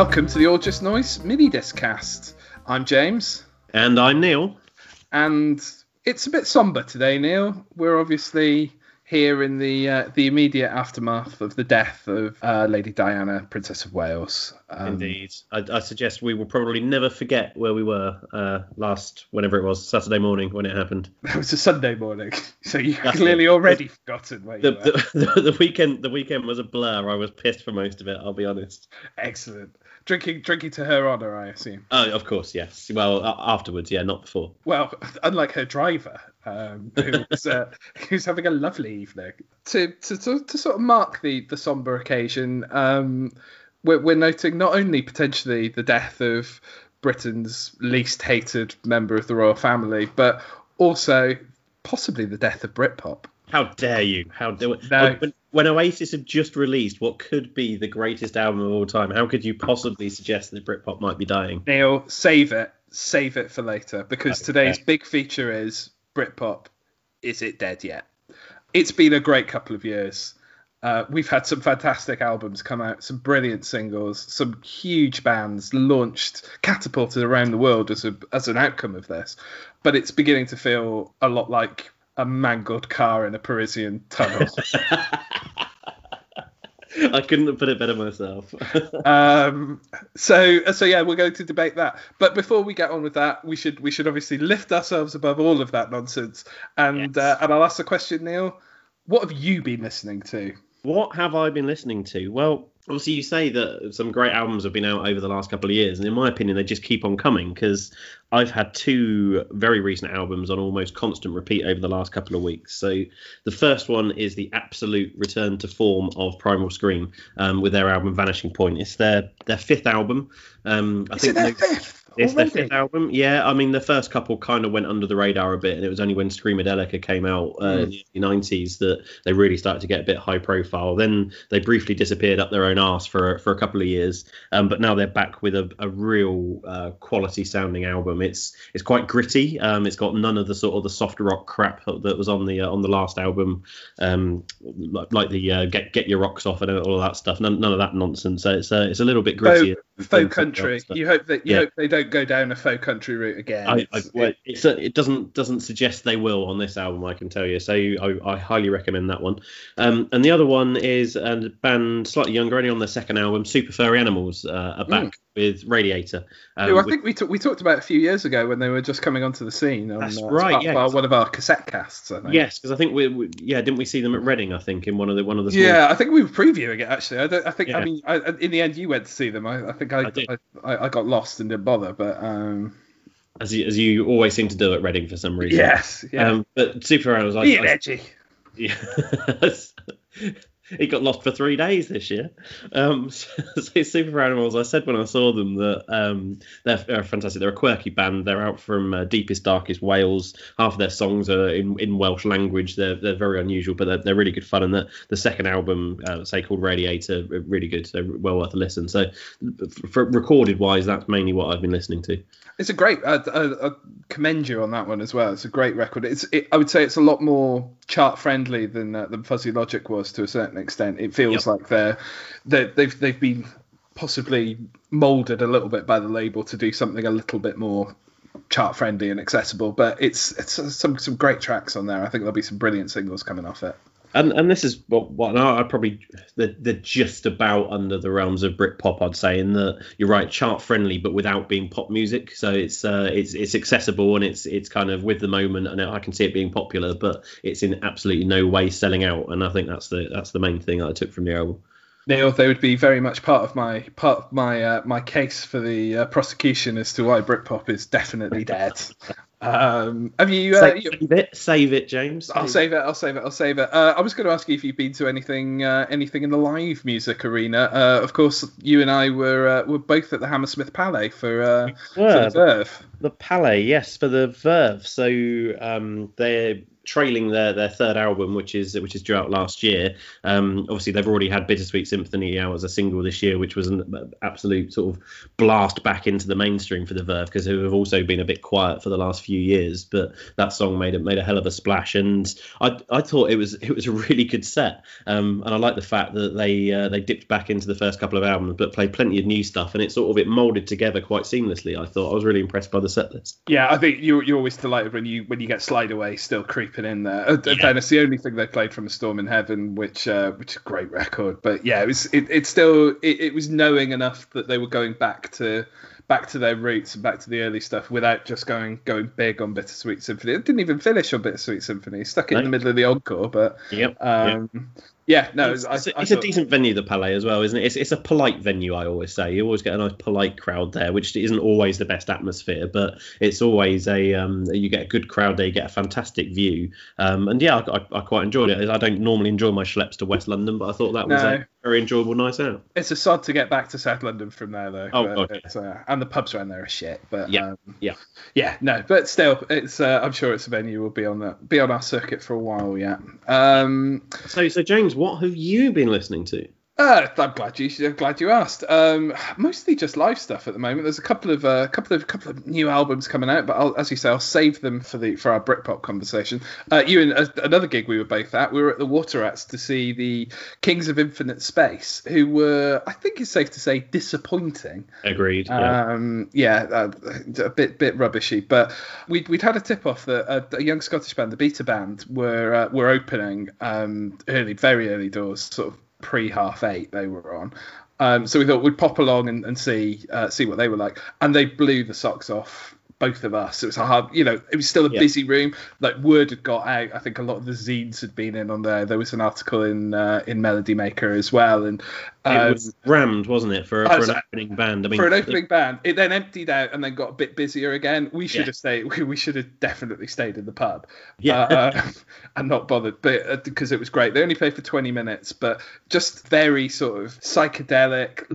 Welcome to the All Just Noise mini disc cast. I'm James, And I'm Neil. and it's a bit somber today, Neil. We're obviously here in the uh, the immediate aftermath of the death of uh, Lady Diana, Princess of Wales. Um, Indeed. I, I suggest we will probably never forget where we were uh, last, whenever it was, Saturday morning when it happened. It was a Sunday morning, so you've That's clearly it. already forgotten where you The, the, the, weekend the weekend was a blur. I was pissed for most of it, I'll be honest. Excellent. Drinking, drinking to her honour, I assume. Oh, of course, yes. Well, afterwards, yeah, not before. Well, unlike her driver, um, who's, uh, who's having a lovely evening. To, to, to, to sort of mark the, the somber occasion, um, we're, we're noting not only potentially the death of Britain's least hated member of the royal family, but also possibly the death of Britpop. How dare you? How dare No. when, when Oasis have just released what could be the greatest album of all time, how could you possibly suggest that Britpop might be dying? Neil, save it. Save it for later because Okay. today's big feature is Britpop. Is it dead yet? It's been a great couple of years. Uh, we've had some fantastic albums come out, some brilliant singles, some huge bands launched, catapulted around the world as a as an outcome of this. But it's beginning to feel a lot like a mangled car in a Parisian tunnel. I couldn't have put it better myself. um, so so yeah, we're going to debate that. But before we get on with that, we should we should obviously lift ourselves above all of that nonsense. And Yes. uh, and I'll ask the question, Neil. What have you been listening to? What have I been listening to? Well, obviously, you say that some great albums have been out over the last couple of years, and in my opinion, they just keep on coming because I've had two very recent albums on almost constant repeat over the last couple of weeks. So, the first one is the absolute return to form of Primal Scream um, with their album Vanishing Point. It's their their fifth album. Um, I Is it their they- fifth it's their fifth album. Yeah, I mean the first couple kind of went under the radar a bit, and it was only when Screamadelica came out uh, in the nineties that they really started to get a bit high profile. Then they briefly disappeared up their own arse for for a couple of years, um, but now they're back with a, a real uh, quality sounding album. It's it's quite gritty. Um, it's got none of the sort of the soft rock crap that was on the uh, on the last album, um, like, like the uh, get get your rocks off and all of that stuff. None, none of that nonsense. So it's uh, it's a little bit grittier. Than faux country. You hope that you Yeah. hope they don't go down a faux country route again. I, I, a, it doesn't doesn't suggest they will on this album. I can tell you. So I, I highly recommend that one. Um, and the other one is a band slightly younger, only on their second album, Super Furry Animals, uh, are back with Radiator. Um, who I think we, t- we talked about a few years ago when they were just coming onto the scene. On, That's uh, right, part yeah. one of our cassette casts. I think. yes, because I think we, we yeah didn't we see them at Reading? I think in one of the one of the small Yeah, I think we were previewing it actually. I, don't, I think I mean I, in the end you went to see them. I, I think I I. I, I, got lost and didn't bother. But um, as you, as you always seem to do at Reading for some reason. yes, yeah, Um, but Super Animals, I, being I, edgy. Yes. He got lost for three days this year. Um, so, so Super Animals, I said when I saw them that um, they're, they're fantastic. They're a quirky band. They're out from uh, deepest, darkest Wales. Half of their songs are in, in Welsh language. They're, they're very unusual, but they're, they're really good fun. And the, the second album, uh, say called Radiator, really good. So well worth a listen. So for recorded wise, that's mainly what I've been listening to. It's a great. I, I, I commend you on that one as well. It's a great record. It's. It, I would say it's a lot more chart friendly than uh, than Fuzzy Logic was to a certain extent. It feels Yep. like they're, they they've they've been possibly molded a little bit by the label to do something a little bit more chart friendly and accessible. But it's it's uh, some some great tracks on there. I think there'll be some brilliant singles coming off it. And and this is what what I probably they're, they're just about under the realms of Britpop, I'd say. In that you're right, chart friendly, but without being pop music. So it's uh, it's it's accessible and it's it's kind of with the moment, and I can see it being popular, but it's in absolutely no way selling out. And I think that's the that's the main thing I took from the album. Neil, they would be very much part of my part of my uh, my case for the uh, prosecution as to why Britpop is definitely dead. Um, have you? Uh, Save, you save it, save it, James. I'll save it. I'll save it. I'll save it. Uh, I was going to ask you if you've been to anything, uh, anything in the live music arena. Uh, of course, you and I were uh, were both at the Hammersmith Palais for, uh, for the Verve. The Palais, yes, for the Verve. So um, they're trailing their, their third album, which is which is due out last year. Um, obviously, they've already had Bittersweet Symphony out as a single this year, which was an absolute sort of blast back into the mainstream for the Verve because they have also been a bit quiet for the last few years. But that song made it made a hell of a splash, and I I thought it was it was a really good set. Um, and I like the fact that they uh, they dipped back into the first couple of albums, but played plenty of new stuff, and it sort of it molded together quite seamlessly. I thought I was really impressed by the set list. Yeah, I think you're, you're always delighted when you when you get Slide Away still creeping in there. Uh, yeah. And it's the only thing they played from A Storm in Heaven, which uh, which is a great record. But yeah, it was it, it still it, it was knowing enough that they were going back to back to their roots and back to the early stuff without just going going big on Bittersweet Symphony. It didn't even finish on Bittersweet Symphony. Stuck it no. in the middle of the encore, but yep. Um, yep. Yeah, no, it's, I, it's, I, it's a decent venue, the Palais as well, isn't it? It's, it's a polite venue, I always say. You always get a nice polite crowd there, which isn't always the best atmosphere, but it's always a um, you get a good crowd there, you get a fantastic view, um, and yeah, I, I, quite enjoyed it. I don't normally enjoy my schleps to West London, but I thought that was a very enjoyable night out. It's a sod to get back to South London from there, though. Oh, okay. Uh, and the pubs around there are shit, but yeah, um, yeah, yeah, no, but still, it's uh, I'm sure it's a venue will be on the be on our circuit for a while Yeah. Um, so, so James, what have you been listening to? Uh, I'm glad you. I'm glad you asked. Um, mostly just live stuff at the moment. There's a couple of uh, couple of couple of new albums coming out, but I'll, as you say, I'll save them for the for our Britpop conversation. Uh, you and uh, another gig we were both at. We were at the Water Rats to see the Kings of Infinite Space, who were, I think it's safe to say, disappointing. Agreed. Yeah, um, yeah uh, a bit bit rubbishy. But we'd, we'd had a tip off that a, a, young Scottish band, the Beta Band, were uh, were opening um, early, very early doors, sort of pre half eight they were on. Um, so we thought we'd pop along and, and see uh, see what they were like, and they blew the socks off both of us. It was a hard, you know, it was still a yeah. busy room. Like word had got out. I think a lot of the zines had been in on there. There was an article in uh, in Melody Maker as well, and it was rammed, wasn't it, for, for an opening band? I mean, for an opening band, it then emptied out and then got a bit busier again. We should yeah. have stayed. We, we, should have definitely stayed in the pub, yeah, uh, and not bothered. But because uh, it was great, they only played for 20 minutes, but just very sort of psychedelic.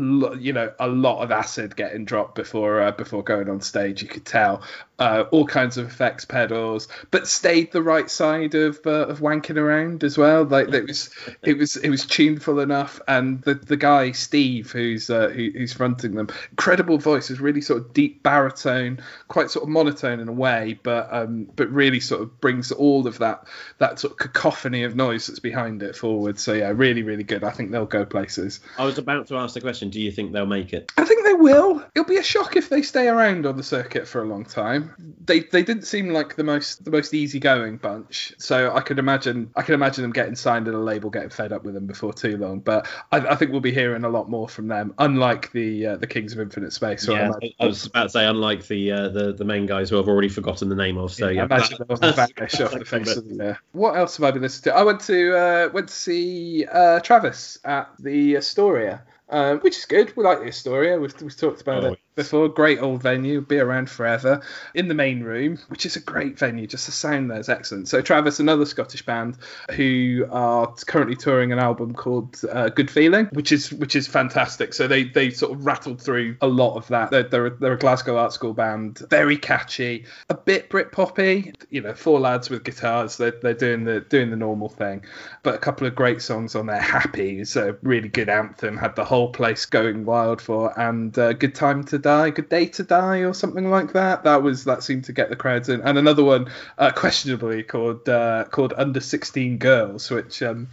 You know, a lot of acid getting dropped before uh, before going on stage. You could tell uh, all kinds of effects pedals, but stayed the right side of uh, of wanking around as well. Like it was it was it was tuneful enough, and the the guy Steve, who's uh, who, who's fronting them, incredible voice, is really sort of deep baritone, quite sort of monotone in a way, but um, but really sort of brings all of that that sort of cacophony of noise that's behind it forward. So yeah, really really good. I think they'll go places. I was about to ask the question: Do you think they'll make it? I think they will. It'll be a shock if they stay around on the circuit for a long time. They they didn't seem like the most the most easygoing bunch, so I could imagine I can imagine them getting signed at a label, getting fed up with them before too long. But I, I think we'll be hearing a lot more from them, unlike the uh, the Kings of Infinite Space. Yeah, I, was about to say unlike the uh, the the main guys who I've already forgotten the name of. So yeah, yeah imagine that, off the face of the. What else have I been listening to? I went to uh, went to see uh, Travis at the Astoria. Uh, which is good. We like the Astoria. We've, we've talked about oh, it before. Great old venue, be around forever. In the main room, which is a great venue, just the sound there is excellent. So Travis, another Scottish band who are currently touring an album called uh, Good Feeling, which is which is fantastic. So they they sort of rattled through a lot of that. They're, they're, they're a Glasgow art school band, very catchy, a bit Brit poppy. You know, four lads with guitars. They're, they're doing the doing the normal thing, but a couple of great songs on there. Happy is a really good anthem. Had the whole place going wild for, and uh, Good Time to Die, Good Day to Die, or something like that. That was that seemed to get the crowds in, and another one uh, questionably called uh, called Under 16 Girls, which um,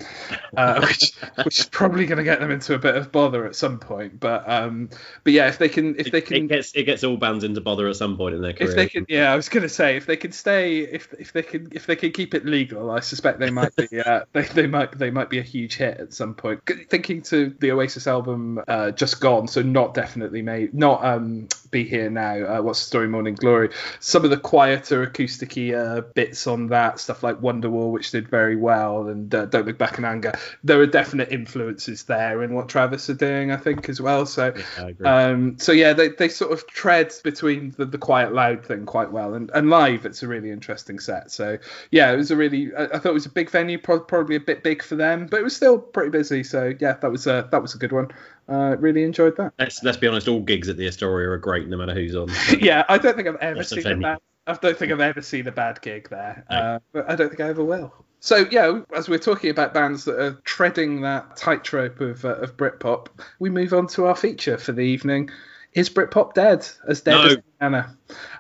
uh, which which is probably going to get them into a bit of bother at some point. But um, but yeah, if they can if they can it gets it gets all bands into bother at some point in their career. If they can, yeah, I was going to say if they can stay if if they can if they can keep it legal, I suspect they might be uh, they, they might they might be a huge hit at some point. Thinking to the Oasis album uh, just gone, so not definitely made, not um, be here now. Uh, What's the story? Morning Glory. Some of the quieter acoustic uh, bits on that stuff like Wonderwall, which did very well, and uh, Don't Look Back in Anger. There are definite influences there in what Travis are doing, I think, as well. So, yeah, um, so yeah, they, they sort of tread between the, the quiet loud thing quite well, and, and live it's a really interesting set. So yeah, it was a really I, I thought it was a big venue, probably a bit big for them, but it was still pretty busy. So yeah, that was a that was a good one uh, really enjoyed that. Let's let's be honest, all gigs at the Astoria are great, no matter who's on. yeah, I don't think I've ever seen a band. I don't think I've ever seen a bad gig there, uh, but I don't think I ever will. So yeah, as we're talking about bands that are treading that tightrope of uh, of Britpop, we move on to our feature for the evening. Is Britpop dead? As dead No. as Anna?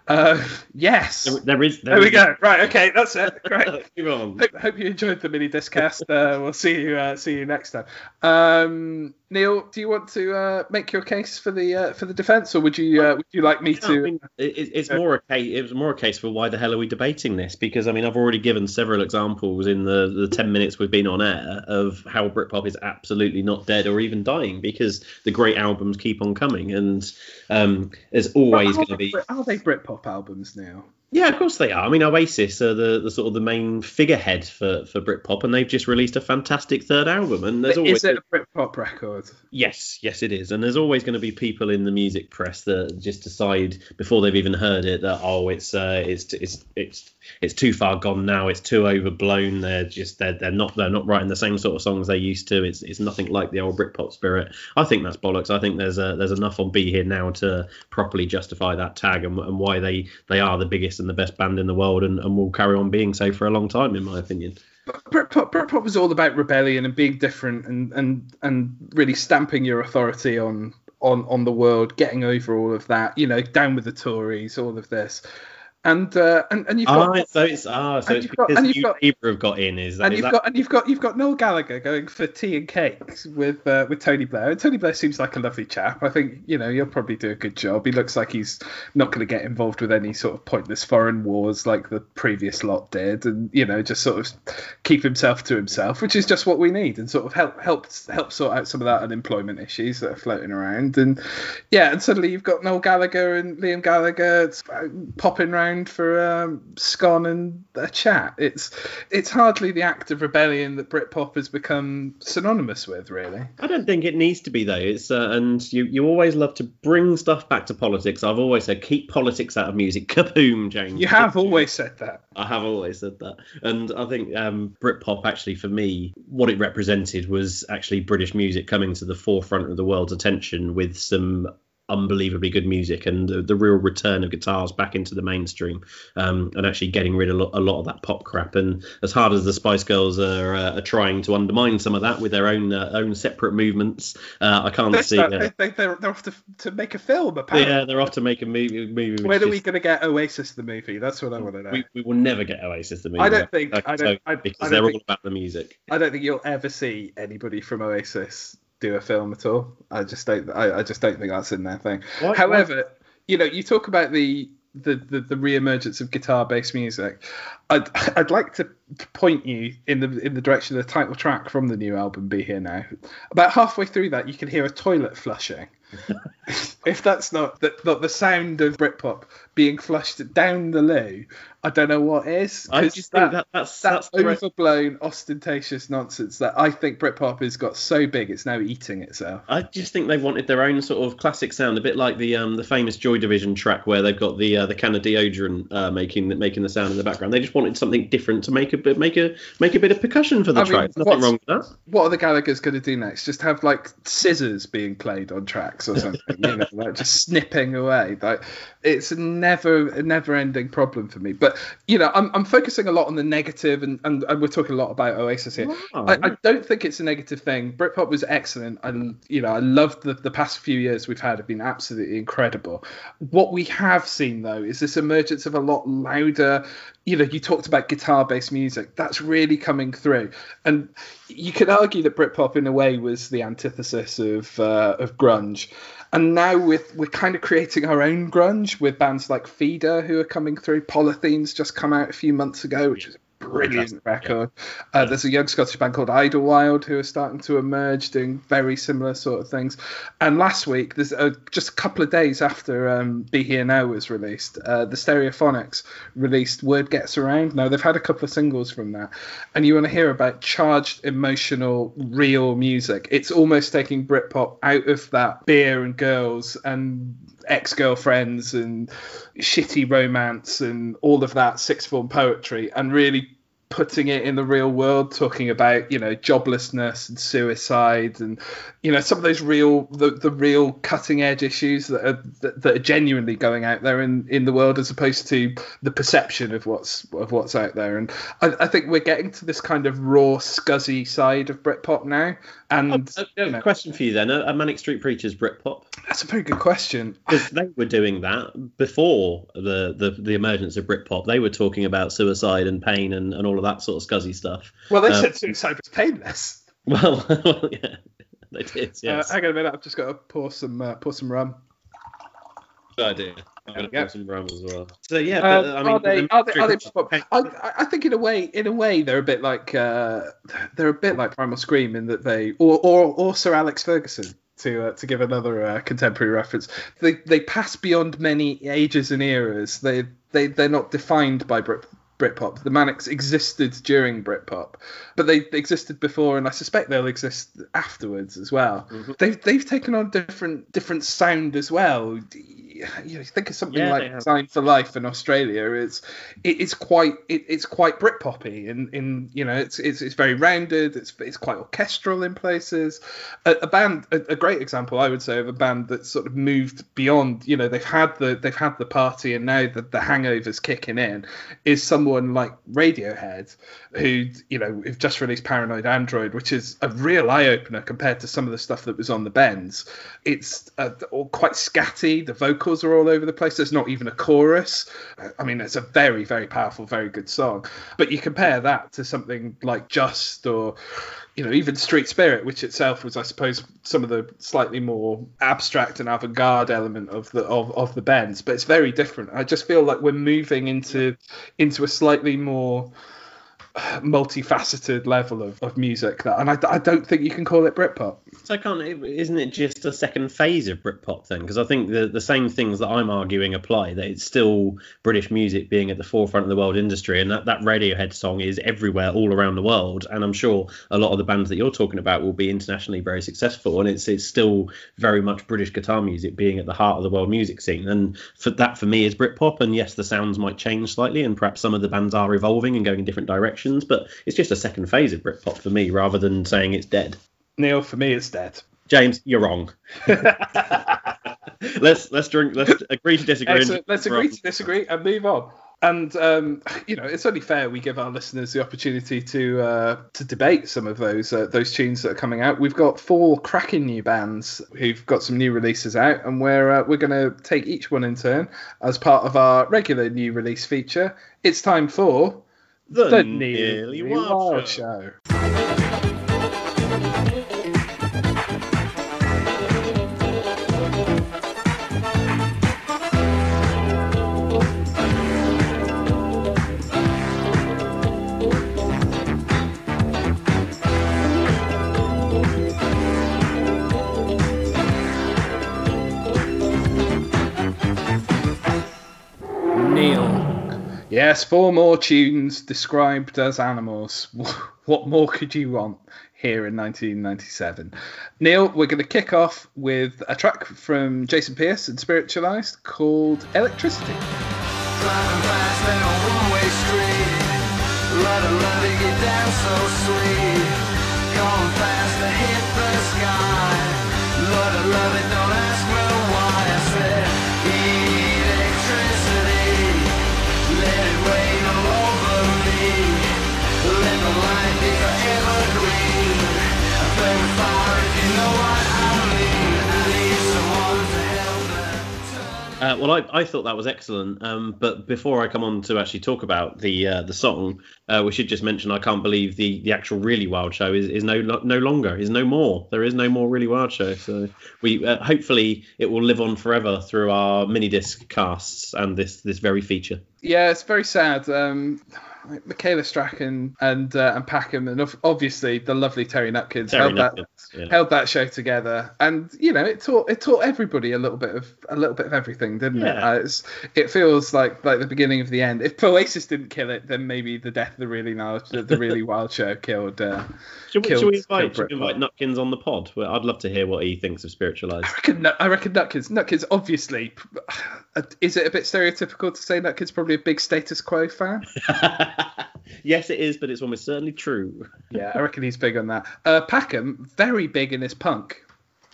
Uh, yes. There, there is. There we is- go. Right. Okay. That's it. Great. Hope, hope you enjoyed the mini discast. Uh, we'll see you uh, see you next time. Um, Neil, do you want to uh, make your case for the uh, for the defence, or would you uh, would you like me Yeah, I to? mean, it, it- it's more a case. It was more a case for why the hell are we debating this? Because I mean, I've already given several examples in the the ten minutes we've been on air of how Britpop is absolutely not dead or even dying because the great albums keep on coming, and um, there's always going to be. They, are they Britpop albums now? Yeah, of course they are. I mean, Oasis are the, the sort of the main figurehead for, for Britpop, and they've just released a fantastic third album. And there's always Is it a Britpop record? Yes, yes, it is, and there's always going to be people in the music press that just decide before they've even heard it that oh, it's uh, it's it's it's it's too far gone now. It's too overblown. They're just they're they're not they're not writing the same sort of songs they used to. It's it's nothing like the old Britpop spirit. I think that's bollocks. I think there's a, there's enough on Be Here now to properly justify that tag and, and why they they are the biggest and the best band in the world and, and will carry on being so for a long time, in my opinion. Britpop, Britpop was all about rebellion and being different and, and, and really stamping your authority on, on on the world, getting over all of that. You know, down with the Tories, all of this, and uh, and and you've got Ah, so it's ah, so it's you've got- because and you got- Labour have got in. Is that and you've that got and you've got you've got Noel Gallagher going for tea and cakes with uh, with Tony Blair. And Tony Blair seems like a lovely chap. I think you know he'll probably do a good job. He looks like he's not going to get involved with any sort of pointless foreign wars like the previous lot did, and you know just sort of keep himself to himself, which is just what we need, and sort of help help help sort out some of that unemployment issues that are floating around. And yeah, and suddenly you've got Noel Gallagher and Liam Gallagher uh, popping round for um, scone and a chat. It's it's hardly the act of rebellion that Britpop has become synonymous with, really. I don't think it needs to be though. It's uh, and you you always love to bring stuff back to politics. I've always said keep politics out of music. Kaboom, James. You have always said that. I have always said that, and I think um, Britpop actually for me, what it represented was actually British music coming to the forefront of the world's attention with some unbelievably good music and the, the real return of guitars back into the mainstream um, and actually getting rid of a lot, a lot of that pop crap and as hard as the Spice Girls are, uh, are trying to undermine some of that with their own uh, own separate movements uh, I can't They're, see start- uh, they, they, they're, they're off to, to make a film, apparently. yeah they're off to make a movie, movie When are we going to get Oasis the movie? That's what I want to know. we, we will never get Oasis the movie I don't think- I don't- you, I- because I don't they're think- all about the music I don't think you'll ever see anybody from Oasis do a film at all. I just don't. I, I just don't think that's in their thing. Why- However, you know, you talk about the the the, the re-emergence of guitar-based music. I'd I'd like to point you in the in the direction of the title track from the new album "Be Here Now." About halfway through that, you can hear a toilet flushing. if that's not the, not the sound of Britpop being flushed down the loo, I don't know what is. I just think that that's that's right- overblown, ostentatious nonsense that I think Britpop has got so big it's now eating itself. I just think they wanted their own sort of classic sound, a bit like the um the famous Joy Division track where they've got the uh, the can of deodorant uh, making making the sound in the background. They just wanted something different to make a bit make a make a bit of percussion for the I track. There's nothing wrong with that. What are the Gallagher's going to do next? Just have like scissors being played on tracks or something, you know, like just snipping away. Like it's a never a never ending problem for me. But you know, I'm, I'm focusing a lot on the negative, and, and, and we're talking a lot about Oasis here. Wow. I, I don't think it's a negative thing. Britpop was excellent, and you know I loved the the past few years we've had have been absolutely incredible. What we have seen though is this emergence of a lot louder. You know, you talked about guitar-based music. That's really coming through, and you could argue that Britpop in a way was the antithesis of uh, of grunge. And now with we're kind of creating our own grunge with bands like Feeder who are coming through. Polythene's just come out a few months ago, which is a brilliant record. Uh, there's a young Scottish band called Idlewild who are starting to emerge, doing very similar sort of things. And last week, there's uh, just a couple of days after um, Be Here Now was released, uh, the Stereophonics released Word Gets Around. Now they've had a couple of singles from that, and you want to hear about charged, emotional, real music. It's almost taking Britpop out of that beer and girls and ex-girlfriends and shitty romance and all of that sixth form poetry and really putting it in the real world, talking about you know joblessness and suicide, and you know some of those real the, the real cutting edge issues that are that, that, are genuinely going out there in, in the world, as opposed to the perception of what's of what's out there. And I, I think we're getting to this kind of raw, scuzzy side of Britpop now. And oh, uh, you know, question for you then: Are Manic Street Preachers Britpop? That's a very good question. Because they were doing that before the, the the emergence of Britpop. They were talking about suicide and pain and, and all of that sort of scuzzy stuff. Well, they um, said suicide was painless. Well, yeah, they did. Uh, yes. Uh, hang on a minute. I've just got to pour some uh, pour some rum. Good idea. I'm gonna pour some rum as well. So yeah, but, uh, I mean, are they? Are they, are they I, I think in a way, in a way, they're a bit like uh, they're a bit like Primal Scream in that they, or or, or Sir Alex Ferguson to uh, to give another uh, contemporary reference. They they pass beyond many ages and eras. They they they're not defined by Brit Britpop. The Manics existed during Britpop, but they existed before, and I suspect they'll exist afterwards as well. Mm-hmm. They've they've taken on different different sound as well. You know, think of something yeah, like Designed for Life in Australia. It's it, it's quite it, it's quite Britpoppy, in in you know it's it's it's very rounded. It's it's quite orchestral in places. A, a band, a, a great example, I would say, of a band that sort of moved beyond. You know, they've had the they've had the party, and now the the hangovers kicking in. Is someone someone like Radiohead, who you know have just released Paranoid Android, which is a real eye opener compared to some of the stuff that was on the Bends. It's uh, all quite scatty. The vocals are all over the place. There's not even a chorus. I mean, it's a very very powerful, very good song. But you compare that to something like Just or you know, even Street Spirit, which itself was, I suppose, some of the slightly more abstract and avant-garde element of the of, of the Bends, but it's very different. I just feel like we're moving into into a slightly more multifaceted level of, of music that, and I, I don't think you can call it Britpop. So can't isn't it just a second phase of Britpop then? Because I think the the same things that I'm arguing apply. That it's still British music being at the forefront of the world industry, and that that Radiohead song is everywhere, all around the world. And I'm sure a lot of the bands that you're talking about will be internationally very successful, and it's it's still very much British guitar music being at the heart of the world music scene. And for that for me is Britpop. And yes, the sounds might change slightly, and perhaps some of the bands are evolving and going in different directions but it's just a second phase of Britpop for me rather than saying it's dead. Neil, for me, it's dead. James, you're wrong. let's let's drink. Let's agree to disagree. let's agree to disagree and move on. And um, you know, it's only fair we give our listeners the opportunity to uh, to debate some of those uh, those tunes that are coming out. We've got four cracking new bands who've got some new releases out, and we're uh, we're going to take each one in turn as part of our regular new release feature. It's time for the, the Nearly Wild, Wild Show. Show. Yes, four more tunes described as animals. What more could you want here in 1997? Neil, we're going to kick off with a track from Jason Pierce and Spiritualized called Electricity. Driving past one-way street, get down so sweet. Uh, well, I, I thought that was excellent. Um, but before I come on to actually talk about the uh, the song, uh, we should just mention I can't believe the, the actual really wild show is, is no no longer is no more. There is no more really wild show. So we uh, hopefully it will live on forever through our mini disc casts and this this very feature. Yeah, it's very sad. Um, like Michaela Strachan and uh, and Packham, and obviously the lovely Terry Nutkins Terry held Nutkins, that yeah. held that show together, and you know it taught it taught everybody a little bit of a little bit of everything, didn't yeah. it? Uh, it feels like like the beginning of the end. If Oasis didn't kill it, then maybe the death of the really wild, the really wild show killed. Uh, should, killed, should we invite, should we invite Nutkins on the pod? Well, I'd love to hear what he thinks of spiritualized. I reckon I reckon Nutkins Nutkins obviously is it a bit stereotypical to say Nutkins probably a big status quo fan? yes, it is, but it's almost certainly true. Yeah, I reckon he's big on that. Uh, Packham, very big in his punk.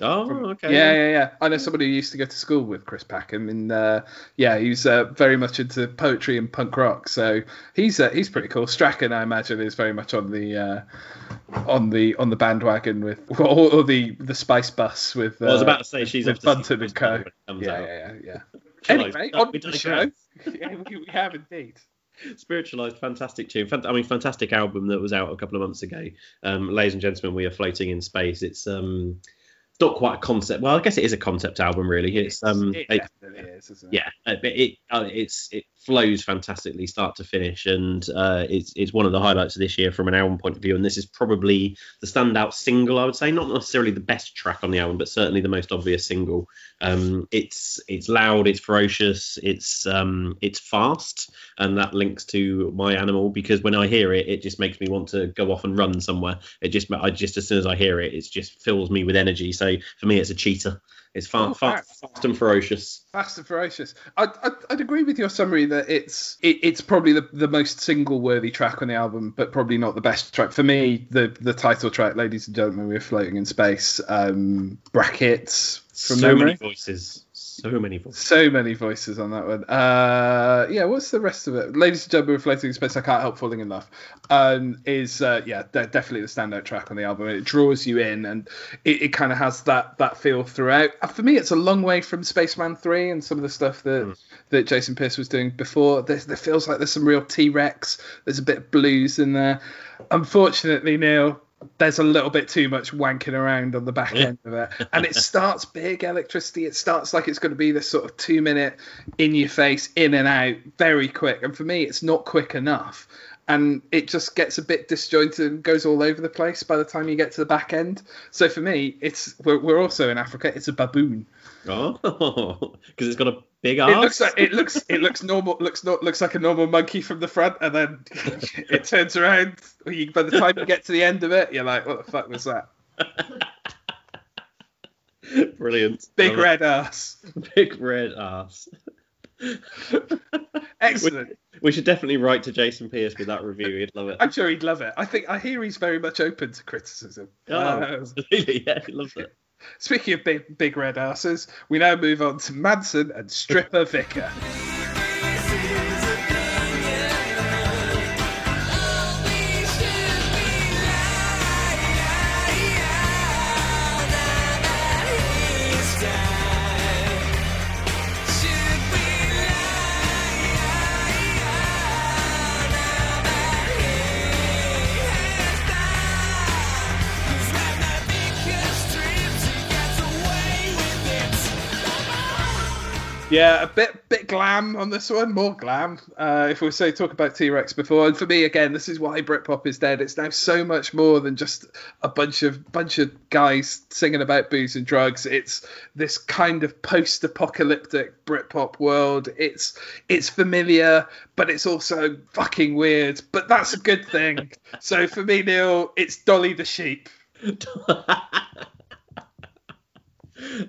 Oh, okay. Yeah, yeah, yeah. I know somebody who used to go to school with Chris Packham, and uh, yeah, he's uh, very much into poetry and punk rock. So he's uh, he's pretty cool. Strachan, I imagine, is very much on the uh, on the on the bandwagon with or, or the the Spice Bus with. Well, I was uh, about to say she's with Bunton and Co. when it comes Yeah, yeah, yeah, yeah. Anyway, on we the show. yeah, we, we have indeed. Spiritualized, fantastic tune. Fant- I mean, fantastic album that was out a couple of months ago. Um, ladies and gentlemen, we are floating in space. It's um, not quite a concept. Well, I guess it is a concept album, really. It's um, it it- definitely is, isn't it? yeah, but it uh, it's it flows fantastically start to finish, and uh, it's it's one of the highlights of this year from an album point of view. And this is probably the standout single, I would say, not necessarily the best track on the album, but certainly the most obvious single. Um, it's it's loud, it's ferocious, it's um, it's fast, and that links to my animal because when I hear it, it just makes me want to go off and run somewhere. It just I just as soon as I hear it, it just fills me with energy. So for me, it's a cheetah. It's Oh, fast, fast, fast and ferocious. Fast and ferocious. I'd, I'd, I'd agree with your summary that it's it, it's probably the, the most single worthy track on the album, but probably not the best track for me. The the title track, ladies and gentlemen, we're floating in space. Um, brackets from so memory. many voices. So many voices. So many voices on that one. Uh, yeah, what's the rest of it? Ladies and gentlemen, floating space. I can't help falling in love. Um, is uh, yeah, de- definitely the standout track on the album. It draws you in, and it, it kind of has that that feel throughout. Uh, For me, it's a long way from Spacemen Three and some of the stuff that that Jason Pierce was doing before. There's, there feels like there's some real T Rex. There's a bit of blues in there. Unfortunately, Neil. There's a little bit too much wanking around on the back end of it. And it starts big electricity. It starts like it's going to be this sort of two minute in your face, in and out, very quick. And for me, it's not quick enough. And it just gets a bit disjointed and goes all over the place by the time you get to the back end. So for me, it's we're, we're also in Africa. It's a baboon. Oh, because it's got a big ass. It looks like it looks it looks normal looks not looks like a normal monkey from the front, and then it turns around. You, by the time you get to the end of it, you're like, what the fuck was that? Brilliant. Big red ass. Big red ass. Excellent. We should definitely write to Jason Pierce with that review. He'd love it. I'm sure he'd love it. I think I hear he's very much open to criticism. Oh, Uh, really? Yeah, he loves it. Speaking of big big red asses, we now move on to Mansun and Stripper Vicar. Yeah, a bit bit glam on this one, more glam. Uh, if we say talk about T Rex before, and for me again, this is why Britpop is dead. It's now so much more than just a bunch of bunch of guys singing about booze and drugs. It's this kind of post-apocalyptic Britpop world. It's it's familiar, but it's also fucking weird. But that's a good thing. so for me, Neil, it's Dolly the sheep.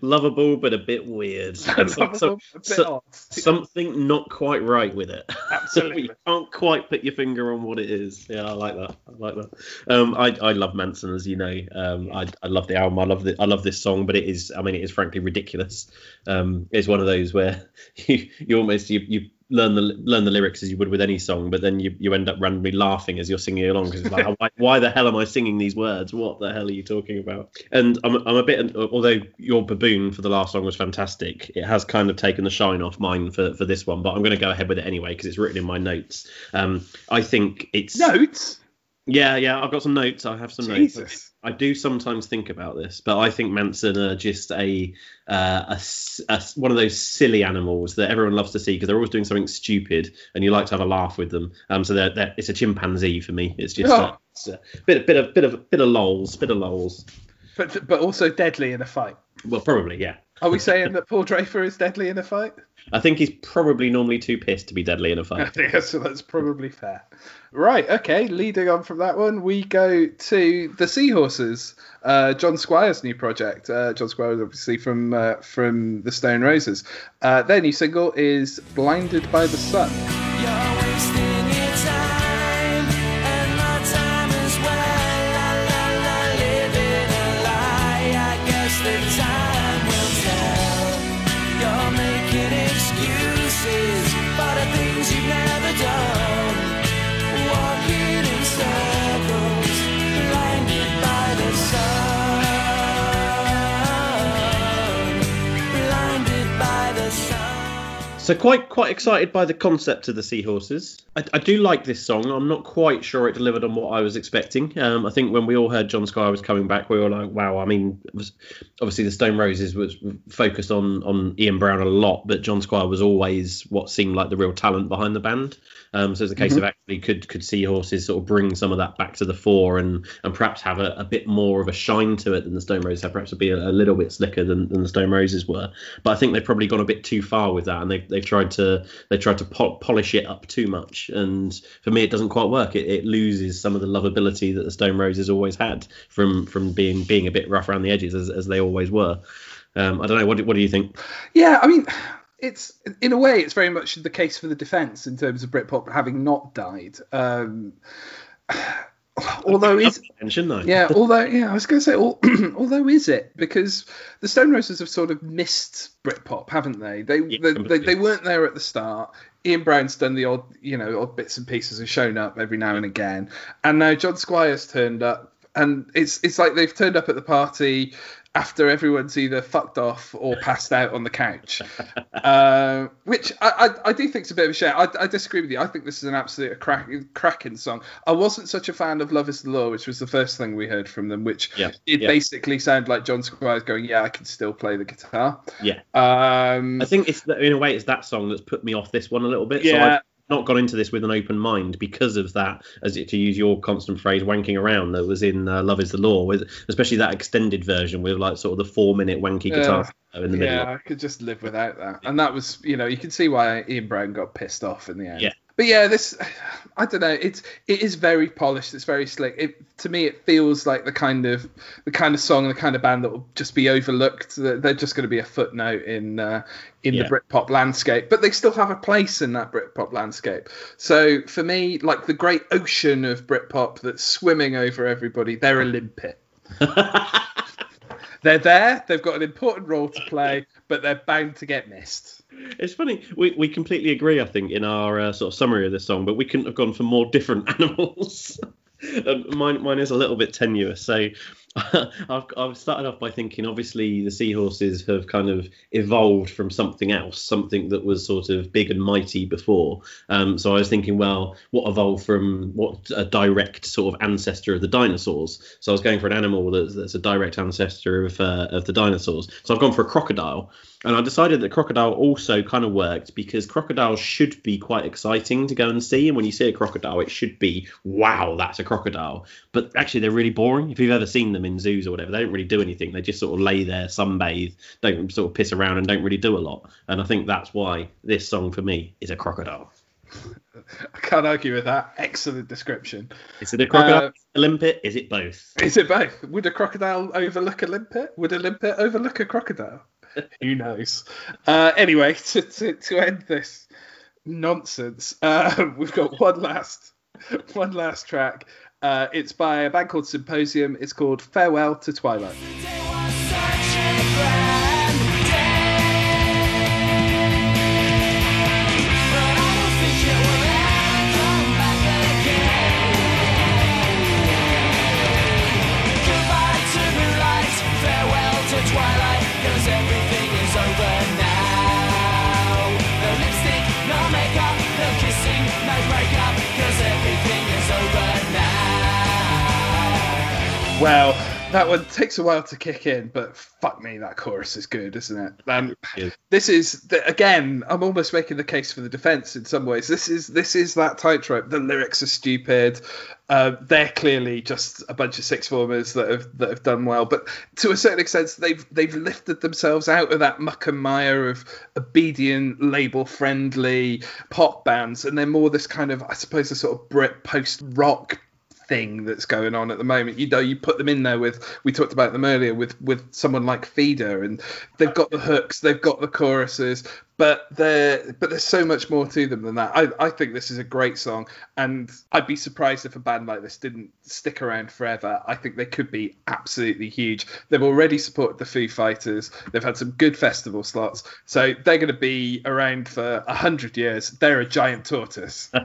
Lovable, but a bit weird. Lovable, So- bit so- something not quite right with it. Absolutely. you can't quite put your finger on what it is. Yeah, I like that. I like that. Um, I, I love Mansun, as you know. Um, I, I love the album. I love the, I love this song, but it is. I mean, it is frankly ridiculous. Um, it's one of those where you, you almost you, you learn the learn the lyrics as you would with any song, but then you, you end up randomly laughing as you're singing along because it's like, why, why the hell am I singing these words? What the hell are you talking about? And I'm, I'm a bit, although your baboon for the last song was fantastic, it has kind of taken the shine off mine for, for this one, but I'm going to go ahead with it anyway because it's written in my notes. Um, I think it's Notes. yeah, yeah. I've got some notes. I have some notes. I do sometimes think about this, but I think Mansun are just a, uh, a a one of those silly animals that everyone loves to see because they're always doing something stupid, and you like to have a laugh with them. Um, so they're, they're, it's a chimpanzee for me. It's just Oh. uh, it's a bit, bit of, bit of, bit of lols, bit of lols. But but also deadly in a fight. Well, probably, yeah. Are we saying that Paul Draper is deadly in a fight? I think he's probably normally too pissed to be deadly in a fight. think that's, that's probably fair. Right, okay, leading on from that one, we go to the Seahorses, uh, John Squire's new project. Uh, John Squire is obviously from uh, from the Stone Roses. Uh, their new single is "Blinded by the Sun." You're So quite quite excited by the concept of the Seahorses. I, I do like this song. I'm not quite sure it delivered on what I was expecting. Um, I think when we all heard John Squire was coming back, we were like, wow. I mean, was, obviously the Stone Roses was focused on on Ian Brown a lot, but John Squire was always what seemed like the real talent behind the band. Um, so it's a case of actually could could Seahorses sort of bring some of that back to the fore and and perhaps have a, a bit more of a shine to it than the Stone Roses have. Perhaps be a, a little bit slicker than, than the Stone Roses were. But I think they've probably gone a bit too far with that, and they've they've tried to they tried to po- polish it up too much. And for me, it doesn't quite work. It, it loses some of the lovability that the Stone Roses always had from from being being a bit rough around the edges as, as they always were. Um, I don't know. What do, what do you think? Yeah, I mean, it's in a way it's very much the case for the defence in terms of Britpop having not died. Um, although is yeah, although yeah, I was going to say, al- although is it because the Stone Roses have sort of missed Britpop, haven't they? They Yeah, they, they, they weren't there at the start. Ian Brown's done the odd, you know, odd bits and pieces and shown up every now and again, and now John Squire's turned up, and it's it's like they've turned up at the party after everyone's either fucked off or passed out on the couch, uh, which I, I, I do think is a bit of a shame. I, I disagree with you. I think this is an absolute crack, cracking song. I wasn't such a fan of Love Is the Law, which was the first thing we heard from them, which Yeah, it yeah. basically sounded like John Squires going, "Yeah, I can still play the guitar." Yeah. Um, I think it's in a way it's that song that's put me off this one a little bit. So Yeah. I've not gone into this with an open mind because of that, as it, to use your constant phrase, wanking around that was in uh, Love Is the Law, with especially that extended version with like sort of the four minute wanky guitar solo in the middle. yeah, I could just live without that. And that was, you know, you can see why Ian Brown got pissed off in the end. Yeah. But yeah, this I don't know. It's it is very polished. It's very slick. It to me it feels like the kind of the kind of song, the kind of band that will just be overlooked. They're just going to be a footnote in uh, in Yeah. the Britpop landscape, but they still have a place in that Britpop landscape. So for me, like the great ocean of Britpop that's swimming over everybody, they're a limpet. They're there. They've got an important role to play, but they're bound to get missed. It's funny. We, we completely agree, I think, in our uh, sort of summary of this song, but we couldn't have gone for more different animals. Um, mine, mine is a little bit tenuous. So I've, I've started off by thinking, obviously, the seahorses have kind of evolved from something else, something that was sort of big and mighty before. Um, so I was thinking, well, what evolved from what a direct sort of ancestor of the dinosaurs? So I was going for an animal that's, that's a direct ancestor of uh, of the dinosaurs. So I've gone for a crocodile. And I decided that crocodile also kind of worked because crocodiles should be quite exciting to go and see. And when you see a crocodile, it should be, wow, that's a crocodile. But actually, they're really boring. If you've ever seen them in zoos or whatever, they don't really do anything. They just sort of lay there, sunbathe, don't sort of piss around, and don't really do a lot. And I think that's why this song for me is a crocodile. I can't argue with that. Excellent description. Is it a crocodile? Uh, a limpet? Is it both? Is it both? Would a crocodile overlook a limpet? Would a limpet overlook a crocodile? Who knows? Uh, anyway, to, to, to end this nonsense, uh, we've got one last one last track. Uh, it's by a band called Symposium. It's called Farewell to Twilight. Well, that one takes a while to kick in, but fuck me, that chorus is good, isn't it? Um, is. this is the, again, I'm almost making the case for the defense in some ways. This is this is that tightrope. The lyrics are stupid. Uh, they're clearly just a bunch of six formers that have that have done well, but to a certain extent, they've they've lifted themselves out of that muck and mire of obedient, label friendly pop bands, and they're more this kind of, I suppose, a sort of Brit post rock thing that's going on at the moment. You know, you put them in there with we talked about them earlier with with someone like Feeder, and they've got the hooks, they've got the choruses, but there but there's so much more to them than that. I I think this is a great song, and I'd be surprised if a band like this didn't stick around forever. I think they could be absolutely huge. They've already supported the Foo Fighters. They've had some good festival slots, so they're going to be around for a hundred years. They're a giant tortoise.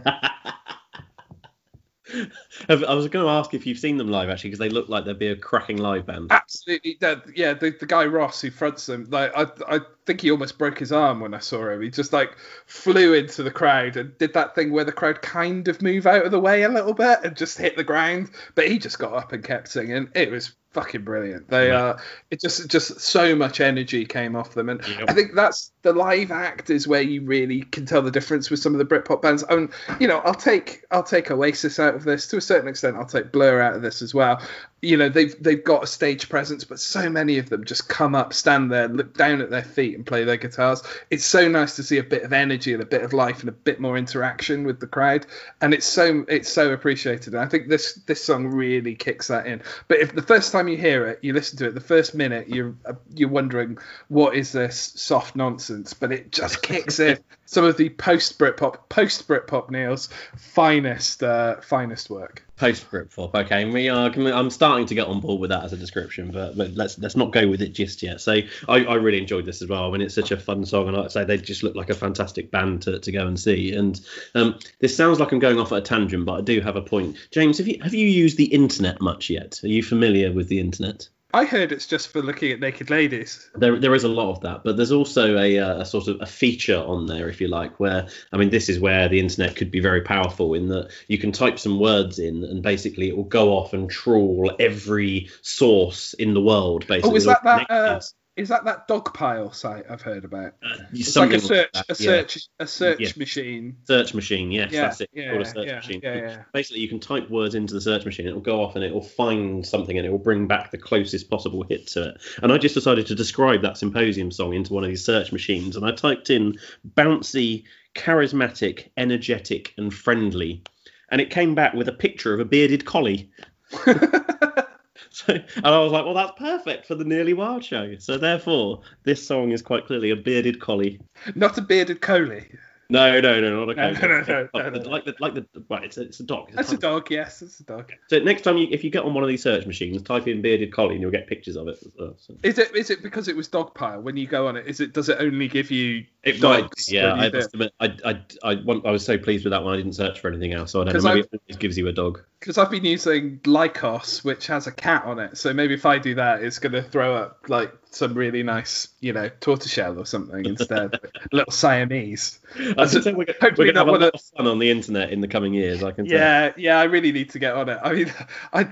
I was going to ask if you've seen them live actually, because they look like they'd be a cracking live band. Absolutely, yeah. The, the guy Ross who fronts them, like I, I think he almost broke his arm when I saw him. He just like flew into the crowd and did that thing where the crowd kind of move out of the way a little bit and just hit the ground, but he just got up and kept singing. It was fucking brilliant. They Yeah. uh, it just just so much energy came off them, and Yep. I think that's the live act is where you really can tell the difference with some of the Britpop bands. And you know, I'll take I'll take Oasis out of this to a certain extent. I'll take Blur out of this as well. You know, they've they've got a stage presence, but so many of them just come up, stand there, look down at their feet, and play their guitars. It's so nice to see a bit of energy and a bit of life and a bit more interaction with the crowd, and it's so it's so appreciated. And I think this this song really kicks that in. But if the first time you hear it, you listen to it, the first minute you're uh, you're wondering what is this soft nonsense, but it just kicks in. Some of the post Britpop, post Britpop Neil's finest uh, finest work. Post Britpop, okay. We are. I'm starting to get on board with that as a description, but, but let's let's not go with it just yet. So I, I really enjoyed this as well. I mean, it's such a fun song, and like I say, they just look like a fantastic band to, to go and see. And um, this sounds like I'm going off at a tangent, but I do have a point. James, have you have you used the internet much yet? Are you familiar with the internet? I heard it's just for looking at naked ladies. There, there is a lot of that, but there's also a, uh, a sort of a feature on there, if you like, where I mean, this is where the internet could be very powerful in that you can type some words in, and basically it will go off and trawl every source in the world. Basically, Oh, is that that? Uh, is that that dogpile site I've heard about? Uh, It's like a search, that, a yeah. search, a search Yeah. machine. Search machine, yes, Yeah, that's it. Yeah, called a search yeah, machine. yeah, yeah. Basically, you can type words into the search machine, it will go off and it will find something and it will bring back the closest possible hit to it. And I just decided to describe that symposium song into one of these search machines, and I typed in bouncy, charismatic, energetic, and friendly, and it came back with a picture of a bearded collie. So, and I was like, well, that's perfect for the Nearly Wild show. So therefore, this song is quite clearly a bearded collie. Not a bearded collie. No, no, no, not a No, collie. no, no, no, no. Like the, like the, right, it's a, it's a dog. It's That's a tiny- dog. Yes, it's a dog. So next time, you, if you get on one of these search machines, type in bearded collie, and you'll get pictures of it. Well, so. Is it, is it because it was dogpile? When you go on it, is it? Does it only give you It might, yeah. I must admit, I, I, I, want- I was so pleased with that one. I didn't search for anything else, so I don't know. Maybe I've- it gives you a dog. because I've been using Lycos, which has a cat on it. So maybe if I do that, it's going to throw up like some really nice, you know, tortoiseshell or something instead. a little Siamese. I That's can it. tell we're, Hopefully we're going to have a lot of- fun on the internet in the coming years. I can tell. Yeah, yeah, I really need to get on it. I mean, I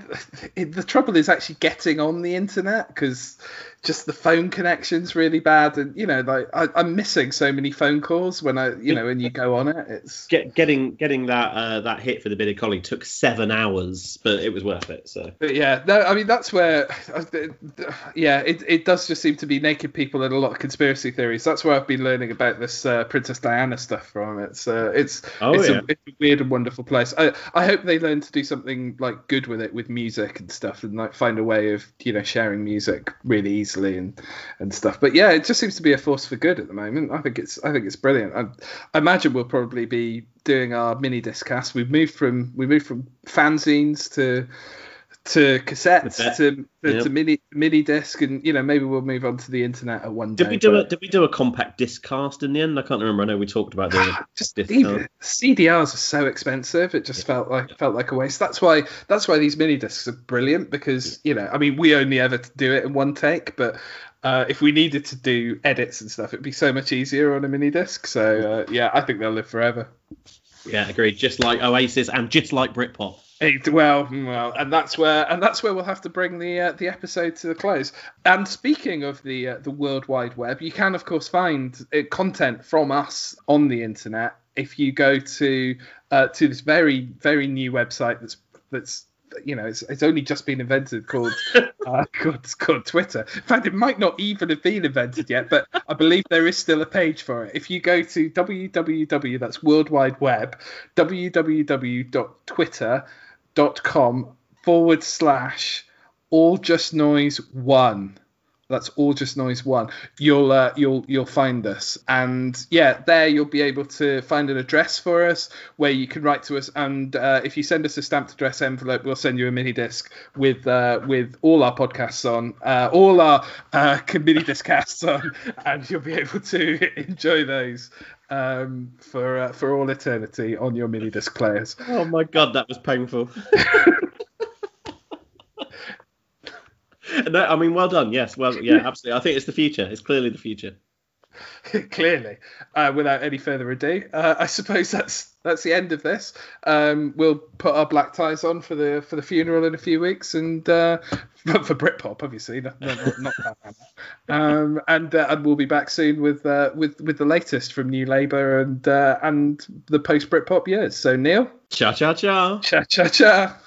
it, the trouble is actually getting on the internet because just the phone connection's really bad, and you know, like I, I'm missing so many phone calls when I, you know, when you go on it. It's Get, getting getting that uh, that hit for the bearded collie took seven hours, but it was worth it. So But yeah, no, I mean that's where, yeah, it, it does just seem to be naked people and a lot of conspiracy theories. That's where I've been learning about this uh, Princess Diana stuff from. It's uh, it's Oh, it's, yeah. a, it's a weird and wonderful place. I I hope they learn to do something like good with it with music and stuff, and like find a way of you know sharing music really easily and and stuff. But yeah, it just seems to be a force for good at the moment. I think it's I think it's brilliant. I, I imagine we'll probably be doing our mini disc cast. We've moved from we moved from fanzines to to cassettes Cassette, to, to, yep. to mini mini disc and you know maybe we'll move on to the internet at one did day. we do a did we do a compact disc cast in the end? I can't remember. I know we talked about doing just disc even. CDRs are so expensive. It just felt like felt like a waste. That's why that's why these mini discs are brilliant because you know I mean we only ever do it in one take, but uh, if we needed to do edits and stuff, it'd be so much easier on a mini disc. So uh, yeah, I think they'll live forever. Yeah, agreed. Just like Oasis and just like Britpop. Well, well, and that's where and that's where we'll have to bring the uh, the episode to the close. And speaking of the uh, the World Wide Web, you can of course find uh, content from us on the internet if you go to uh, to this very very new website that's that's you know it's, it's only just been invented called uh, called, called Twitter. In fact, it might not even have been invented yet, but I believe there is still a page for it. If you go to www, that's World Wide Web, www.twitter com forward slash all just noise one. That's all just noise one. You'll uh, you'll you'll find us, and yeah, there you'll be able to find an address for us where you can write to us. And uh, if you send us a stamped address envelope, we'll send you a mini disc with uh, with all our podcasts on, uh, all our uh, mini disc casts on, and you'll be able to enjoy those um, for uh, for all eternity on your mini disc players. Oh my god, that was painful. no, I mean, well done. Yes, well, yeah, absolutely. I think it's the future. It's clearly the future. Clearly, uh, without any further ado, uh, I suppose that's that's the end of this. Um, we'll put our black ties on for the for the funeral in a few weeks, and uh, for, Britpop, obviously, not not, not that. Um, and uh, and we'll be back soon with uh, with with the latest from New Labour and uh, and the post Britpop years. So Neil, Cha cha cha. cha cha cha.